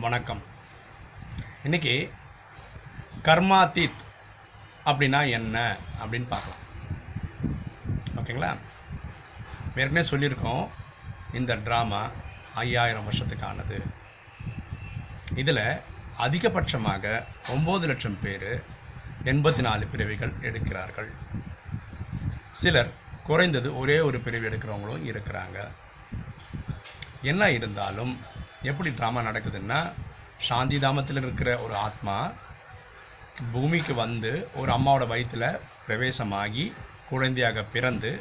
வணக்கம். இன்னைக்கு கர்மாதீத் அப்படின்னா என்ன அப்படின்னு பார்க்கலாம். ஓகேங்களா? ஏற்கனவே சொல்லியிருக்கோம் இந்த ட்ராமா ஐயாயிரம் வருஷத்துக்கானது. இதில் அதிகபட்சமாக ஒம்பது லட்சம் பேர் எண்பத்தி நாலு பிரிவுகள் எடுக்கிறார்கள். சிலர் குறைந்தது ஒரே ஒரு பிரிவு எடுக்கிறவங்களும் இருக்கிறாங்க. என்ன இருந்தாலும் எப்படி ட்ராமா நடக்குதுன்னா சாந்தி தாமத்தில் இருக்கிற ஒரு ஆத்மா பூமிக்கு வந்து ஒரு அம்மாவோட வயிற்றில் பிரவேசமாகி குழந்தையாக பிறந்து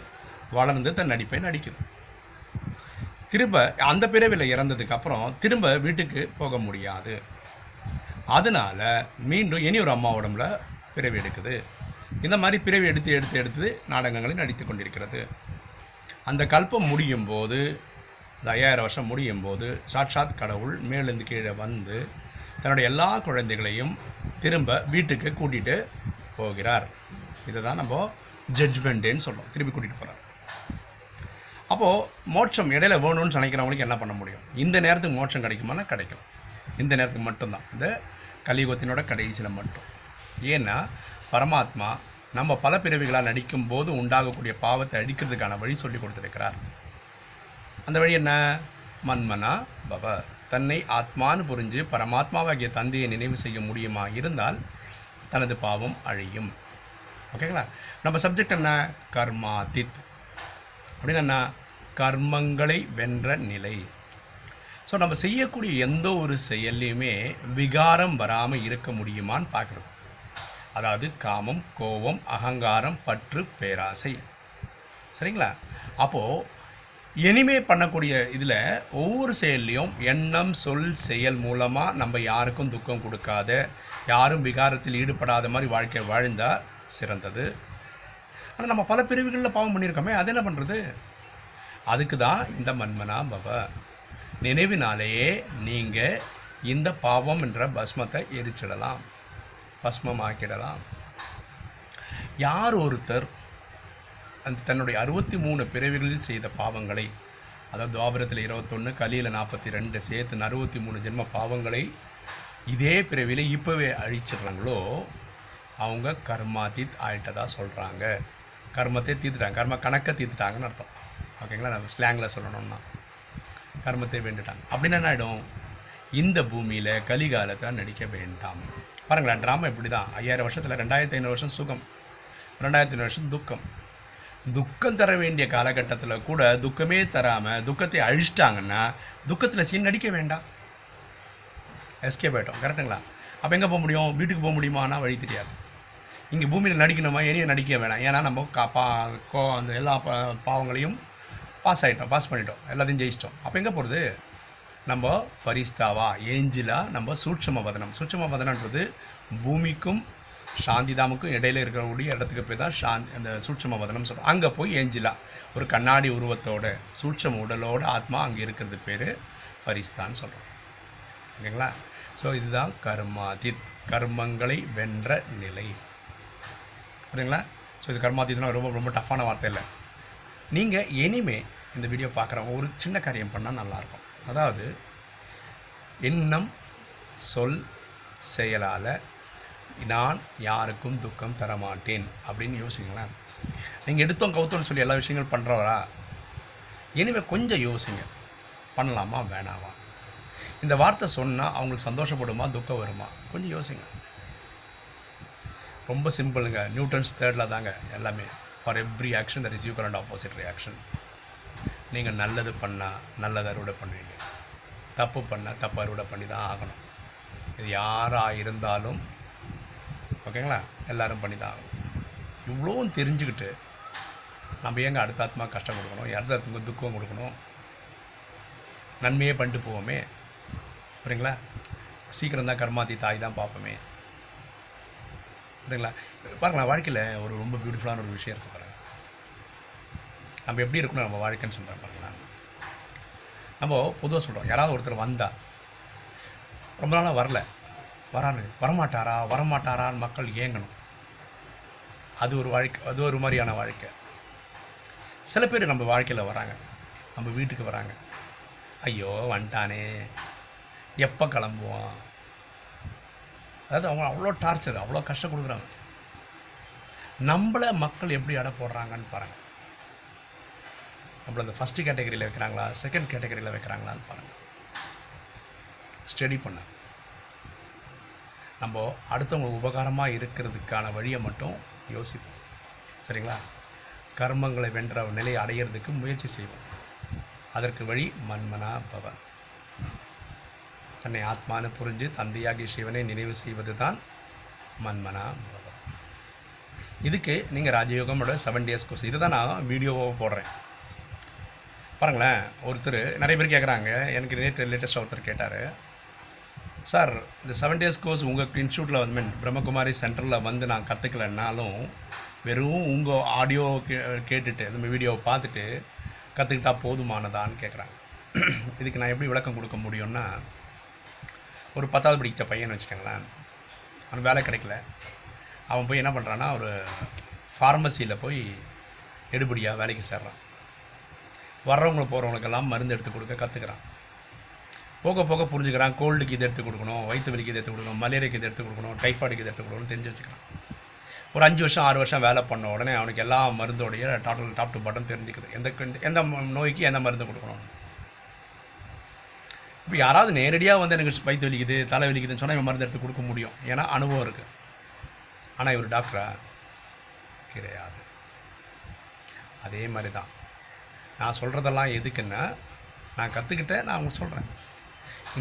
வளர்ந்து தன் நடிப்பை நடிக்குது. திரும்ப அந்த பிறவியில் இறந்ததுக்கப்புறம் திரும்ப வீட்டுக்கு போக முடியாது. அதனால மீண்டும் இனி ஒரு அம்மா உடம்புல பிறவி எடுக்குது. இந்த மாதிரி பிறவி எடுத்து எடுத்து எடுத்து நாடகங்களை நடித்து கொண்டிருக்கிறது. அந்த கல்பம் முடியும் போது இந்த ஐயாயிரம் வருஷம் முடியும் போது சாட்சாத் கடவுள் மேலிருந்து கீழே வந்து தன்னுடைய எல்லா குழந்தைகளையும் திரும்ப வீட்டுக்கு கூட்டிகிட்டு போகிறார். இதை தான் நம்ம ஜட்ஜ்மெண்ட்டுன்னு சொல்கிறோம் திருப்பி கூட்டிகிட்டு போகிறார் அப்போது மோட்சம் இடையில வேணும்னு நினைக்கிறவங்களுக்கு என்ன பண்ண முடியும்? இந்த நேரத்துக்கு மோட்சம் கிடைக்குமானா கிடைக்கும் இந்த நேரத்துக்கு மட்டும்தான். இந்த கலியுகத்தினோட கடைசியில் மட்டும். ஏன்னா பரமாத்மா நம்ம பல பிறவிகளாக நடிக்கும் போது உண்டாகக்கூடிய பாவத்தை அழிக்கிறதுக்கான வழி சொல்லி கொடுத்துருக்கிறார். அந்த வழி என்ன? மன்மனா பவ தன்னை ஆத்மான்னு புரிஞ்சு பரமாத்மாவாகிய தந்தையை நினைவு செய்ய முடியுமா? இருந்தால் தனது பாவம் அழியும். ஓகேங்களா நம்ம சப்ஜெக்ட் என்ன? கர்மாதித். அப்படின்னு என்ன? கர்மங்களை வென்ற நிலை. ஸோ நம்ம செய்யக்கூடிய எந்த ஒரு செயல்லையுமே விகாரம் வராமல் இருக்க முடியுமான்னு பார்க்குறோம் அதாவது காமம் கோபம் அகங்காரம் பற்று பேராசை. சரிங்களா? அப்போது இனிமே பண்ணக்கூடிய இதில் ஒவ்வொரு செயல்லையும் எண்ணம் சொல் செயல் மூலமாக நம்ம யாருக்கும் துக்கம் கொடுக்காத யாரும் விகாரத்தில் ஈடுபடாத மாதிரி வாழ்க்கை வாழ்ந்தால் சிறந்தது. ஆனால் நம்ம பல பிரிவுகளில் பாவம் பண்ணியிருக்கோமே அது என்ன பண்ணுறது அதுக்கு தான் இந்த மன்மனா பவ நினைவினாலேயே நீங்கள் இந்த பாவம் என்ற பஸ்மத்தை எரிச்சிடலாம் பஸ்மமாக்கிடலாம். யார் ஒருத்தர் அந்த தன்னுடைய அறுபத்தி மூணு பிறவிகளில் செய்த பாவங்களை அதாவது துவாபரத்தில் இருபத்தொன்று கலியில் நாற்பத்தி ரெண்டு சேர்த்து அறுபத்தி மூணு ஜென்ம பாவங்களை இதே பிறவியில் இப்போவே அழிச்சிடுறாங்களோ அவங்க கர்மாதீத் ஆயிட்டதாக சொல்கிறாங்க கர்மத்தை தீர்த்துட்டாங்க கர்ம கணக்கை தீர்த்துட்டாங்கன்னு அர்த்தம். ஓகேங்களா? நம்ம ஸ்லாங்கில் சொல்லணும்னா. கர்மத்தை வேண்டுட்டாங்க. அப்படின்னா என்ன ஆகிடும் இந்த பூமியில் கலிகாலத்தில் நடிக்க வேண்டாம். பாருங்களேன் ட்ராமா இப்படி தான் ஐயாயிரம் வருஷத்தில் ரெண்டாயிரத்தி ஐநூறு வருஷம் சுகம். ரெண்டாயிரத்தி ஐநூறு வருஷம் துக்கம். துக்கம் தர வேண்டிய காலகட்டத்தில் கூட துக்கமே தராமல் துக்கத்தை அழிச்சிட்டாங்கன்னா துக்கத்தில் சீன் நடிக்க வேண்டாம். எஸ்கேப் ஆகிட்டோம் கரெக்டுங்களா அப்போ எங்கே போக முடியும்? வீட்டுக்கு போக முடியுமானா வழி தெரியாது. இங்கே பூமியில் நடிக்கணுமா? எரிய நடிக்க வேணாம். ஏன்னா நம்ம கா பா கோ அந்த எல்லா பா பாவங்களையும் பாஸ் ஆகிட்டோம் பாஸ் பண்ணிட்டோம். எல்லாத்தையும் ஜெயிச்சிட்டோம். அப்போ எங்கே போகிறது நம்ம ஃபரிஸ்தாவா ஏஞ்சிலா நம்ம சூட்சம பதனம் சூட்சம பதனன்றது பூமிக்கும் சாந்திதாமுக்கும் இடையில இருக்கக்கூடிய இடத்துக்கு போய் தான் சாந்தி அந்த சூட்சம வதனம் சொல்கிறோம் அங்கே போய் ஏஞ்சிலா. ஒரு கண்ணாடி உருவத்தோட சூட்சம உடலோட ஆத்மா அங்கே இருக்கிறது பேர் ஃபரிஸ்தான்னு சொல்கிறோம் ஓகேங்களா? ஸோ இதுதான் கர்மாதித் கர்மங்களை வென்ற நிலை. புரியுங்களா ஸோ இது கர்மாதித்னா ரொம்ப ரொம்ப டஃப்பான வார்த்தை இல்லை. நீங்கள் இனிமே இந்த வீடியோ பார்க்குறவங்க ஒரு சின்ன காரியம் பண்ணால் நல்லாயிருக்கும் அதாவது எண்ணம் சொல் செயலால் நான் யாருக்கும் துக்கம் தரமாட்டேன் அப்படின்னு யோசிங்களேன் நீங்கள் எடுத்தோம் கவுத்தோன்னு சொல்லி எல்லா விஷயங்களும் பண்ணுறவரா இனிமேல் கொஞ்சம் யோசிங்க. பண்ணலாமா வேணாமா? இந்த வார்த்தை சொன்னால் அவங்களுக்கு சந்தோஷப்படுமா துக்கம் வருமா? கொஞ்சம் யோசிங்க. ரொம்ப சிம்பிளுங்க. நியூட்டன்ஸ் தேர்டில் தாங்க எல்லாமே. For every action there is equal and opposite reaction நீங்கள் நல்லது பண்ணால் நல்லது அறுவடை பண்ணுவீங்க. தப்பு பண்ணால் தப்பு அறுவடை பண்ணி தான் ஆகணும். இது யாராக இருந்தாலும் ஓகேங்களா? எல்லாரும் பண்ணி தான் ஆகணும். இவ்வளோவும் தெரிஞ்சுக்கிட்டு நம்ம ஏங்க அடுத்த ஆத்மா கஷ்டம் கொடுக்கணும்? அடுத்த துக்கம் கொடுக்கணும்? நன்மையே பண்ணிட்டு போவோமே. புரியுங்களா? சீக்கிரம் தான் கர்மாதி தாய் தான் பார்ப்போமே. புரியுங்களா பாருங்களேன் வாழ்க்கையில் ஒரு ரொம்ப பியூட்டிஃபுல்லான ஒரு விஷயம் இருக்கு பாருங்கள் நம்ம எப்படி இருக்கணும் நம்ம வாழ்க்கைன்னு சொல்கிறேன் பாருங்களேன். நம்ம பொதுவாக சொல்கிறோம் யாராவது ஒருத்தர் வந்தால் ரொம்ப நாளாக வரல. வரானு. வரமாட்டாரா? வரமாட்டாரான்னு மக்கள் ஏங்கணும். அது ஒரு வாழ்க்கை அது ஒரு மாதிரியான வாழ்க்கை. சில பேர் நம்ம வாழ்க்கையில் வராங்க. நம்ம வீட்டுக்கு வராங்க. ஐயோ வந்துட்டானே. எப்போ கிளம்புவான்? அதாவது அவங்க அவ்வளோ டார்ச்சர் அவ்வளோ கஷ்டம் கொடுக்குறாங்க. நம்மளை மக்கள் எப்படி அடை போடுறாங்கன்னு பாருங்கள் நம்மள அந்த ஃபஸ்ட்டு கேட்டகரியில் வைக்கிறாங்களா? செகண்ட் கேட்டகரியில் வைக்கிறாங்களான்னு பாருங்கள் ஸ்டடி பண்ணேன் நம்ம அடுத்தவங்க உபகாரமாக இருக்கிறதுக்கான வழியை மட்டும் யோசிப்போம். சரிங்களா? கர்மங்களை வென்ற நிலையை அடையிறதுக்கு முயற்சி செய்வோம். அதற்கு வழி மன்மனா பவன். தன்னை ஆத்மானு புரிஞ்சு தந்தையாகி சிவனை நினைவு செய்வது தான் மன்மனா பவன். இதுக்கு நீங்கள் ராஜயோகமோட செவன் டேஸ் கோர்ஸ் இதை தான் நான் வீடியோவாக போடுறேன். பாருங்களேன் ஒருத்தர் நிறைய பேர் கேட்குறாங்க எனக்கு நேற்று லேட்டஸ்ட்டாக ஒருத்தர் கேட்டார். சார் இந்த செவன் டேஸ் கோர்ஸ் உங்கள் இன்ஸ்டியூட்டில் வந்து மீன் பிரம்மகுமாரி சென்டரில் வந்து நான் கற்றுக்கலைன்னாலும் வெறும் உங்கள் ஆடியோ கே கேட்டுட்டு இந்த வீடியோவை பார்த்துட்டு கற்றுக்கிட்டா போதுமானதான்னு கேட்குறாங்க இதுக்கு நான் எப்படி விளக்கம் கொடுக்க முடியும்னா ஒரு பத்தாவது படித்த பையன் வச்சுக்கோங்களேன். அவன் வேலை கிடைக்கல. அவன் போய் என்ன பண்ணுறான்னா ஒரு ஃபார்மசியில் போய் எடுபடியாக வேலைக்கு சேர்றான். வர்றவங்களுக்கு போகிறவங்களுக்கெல்லாம் மருந்து எடுத்து கொடுக்க கற்றுக்குறான் போக போக புரிஞ்சுக்கிறான். கோல்டுக்கு இது எடுத்து கொடுக்கணும் வயிற்று வலிக்கு இது எடுத்து கொடுக்கணும் மலேரியாக்கு இது எடுத்து கொடுக்கணும் டைஃபாய்டுக்கு இது எடுத்து கொடுக்கணும்னு தெரிஞ்சு வச்சுக்கிறான். ஒரு அஞ்சு வருஷம் ஆறு வருஷம் வேலை பண்ண உடனே அவனுக்கு எல்லா மருந்தோடைய டாட்டல் டாப் டு பட்டன் தெரிஞ்சுக்குது. எந்த எந்த நோய்க்கு எந்த மருந்து கொடுக்கணும்? இப்போ யாராவது நேரடியாக வந்து எனக்கு வயிற்று வலிக்குது தலை வலிக்குதுன்னு சொன்னால் இவன் மருந்து எடுத்து கொடுக்க முடியும். ஏன்னா அனுபவம் இருக்குது ஆனால் இவர் டாக்டரா கிடையாது. அதே மாதிரி தான் நான் சொல்கிறதெல்லாம் எதுக்குன்னா நான் கற்றுக்கிட்டேன் நான் உங்களுக்கு சொல்கிறேன்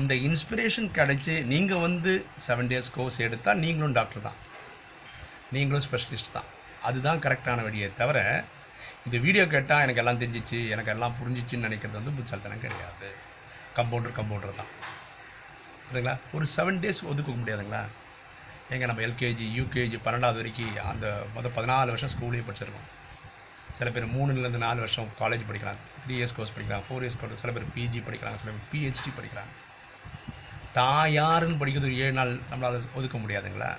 இந்த இன்ஸ்பிரேஷன் கிடைச்சி நீங்கள் வந்து செவன் டேஸ் கோர்ஸ் எடுத்தால் நீங்களும் டாக்டர் தான். நீங்களும் ஸ்பெஷலிஸ்ட் தான். அதுதான் கரெக்டான வழியே தவிர இந்த வீடியோ கேட்டால் எனக்கு எல்லாம் தெரிஞ்சிச்சு எனக்கு எல்லாம் புரிஞ்சிச்சுன்னு நினைக்கிறது வந்து புத்தால்தனம் கிடையாது. கம்பவுண்டர் கம்பவுண்டர் தான். சரிங்களா ஒரு செவன் டேஸ் ஒதுக்க முடியாதுங்களா? ஏங்க நம்ம எல்கேஜி யூகேஜி பன்னெண்டாவது வரைக்கும் அந்த மொதல் பதினாலு வருஷம் ஸ்கூல்லேயே படிச்சிருக்கோம். சில பேர் மூணுலேருந்து நாலு வருஷம் காலேஜ் படிக்கிறாங்க. த்ரீ இயர்ஸ் கோர்ஸ் படிக்கிறாங்க ஃபோர் இயர்ஸ் கோர்ஸ் சில பேர் பிஜி படிக்கிறாங்க சில பேர் பிஹெச்டி படிக்கிறாங்க. தான் யாருன்னு படிக்கிறது ஒரு ஏழு நாள் நம்மளால் அதை ஒதுக்க முடியாதுங்களா?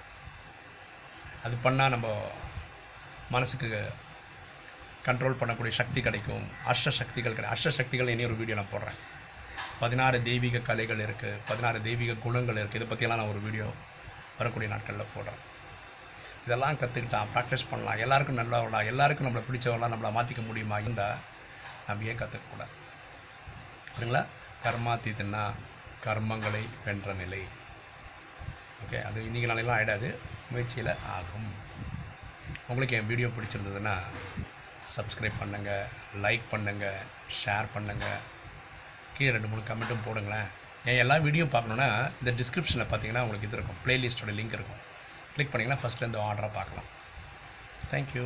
அது பண்ணால் நம்ம மனசுக்கு கண்ட்ரோல் பண்ணக்கூடிய சக்தி கிடைக்கும். அஷ்ட சக்திகள் கிடைக்கும் அஷ்ட சக்திகள் இனி ஒரு வீடியோ நான் போடுறேன். பதினாறு தெய்வீக கலைகள் இருக்குது பதினாறு தெய்வீக குணங்கள் இருக்குது இதை பற்றியெல்லாம் நான் ஒரு வீடியோ வரக்கூடிய நாட்களில் போடுறேன். இதெல்லாம் கற்றுக்கிட்டான் ப்ராக்டிஸ் பண்ணலாம். எல்லாருக்கும் நல்லவங்களா எல்லாருக்கும் நம்மளை பிடிச்சவங்களாம் நம்மளை மாற்றிக்க முடியுமா? இருந்தால் நம்ம ஏன் கற்றுக்கக்கூடாது சரிங்களா? கர்மாத்தீத்துன்னா கர்மங்களை வென்ற நிலை. ஓகே அது இன்றைக்கி நாளையெல்லாம் ஆகிடாது முயற்சியில் ஆகும். உங்களுக்கு என் வீடியோ பிடிச்சிருந்ததுன்னா சப்ஸ்கிரைப் பண்ணுங்கள் லைக் பண்ணுங்கள் ஷேர் பண்ணுங்கள் கீழே ரெண்டு மூணு கமெண்ட்டும் போடுங்களேன். என் எல்லா வீடியோ பார்க்கணுன்னா இந்த டிஸ்கிரிப்ஷனில் பார்த்தீங்கன்னா உங்களுக்கு இது இருக்கும். ப்ளேலிஸ்ட்டோட லிங்க் இருக்கும். கிளிக் பண்ணிங்கன்னா ஃபஸ்ட்லேருந்து ஆர்டராக பார்க்கலாம். தேங்க்யூ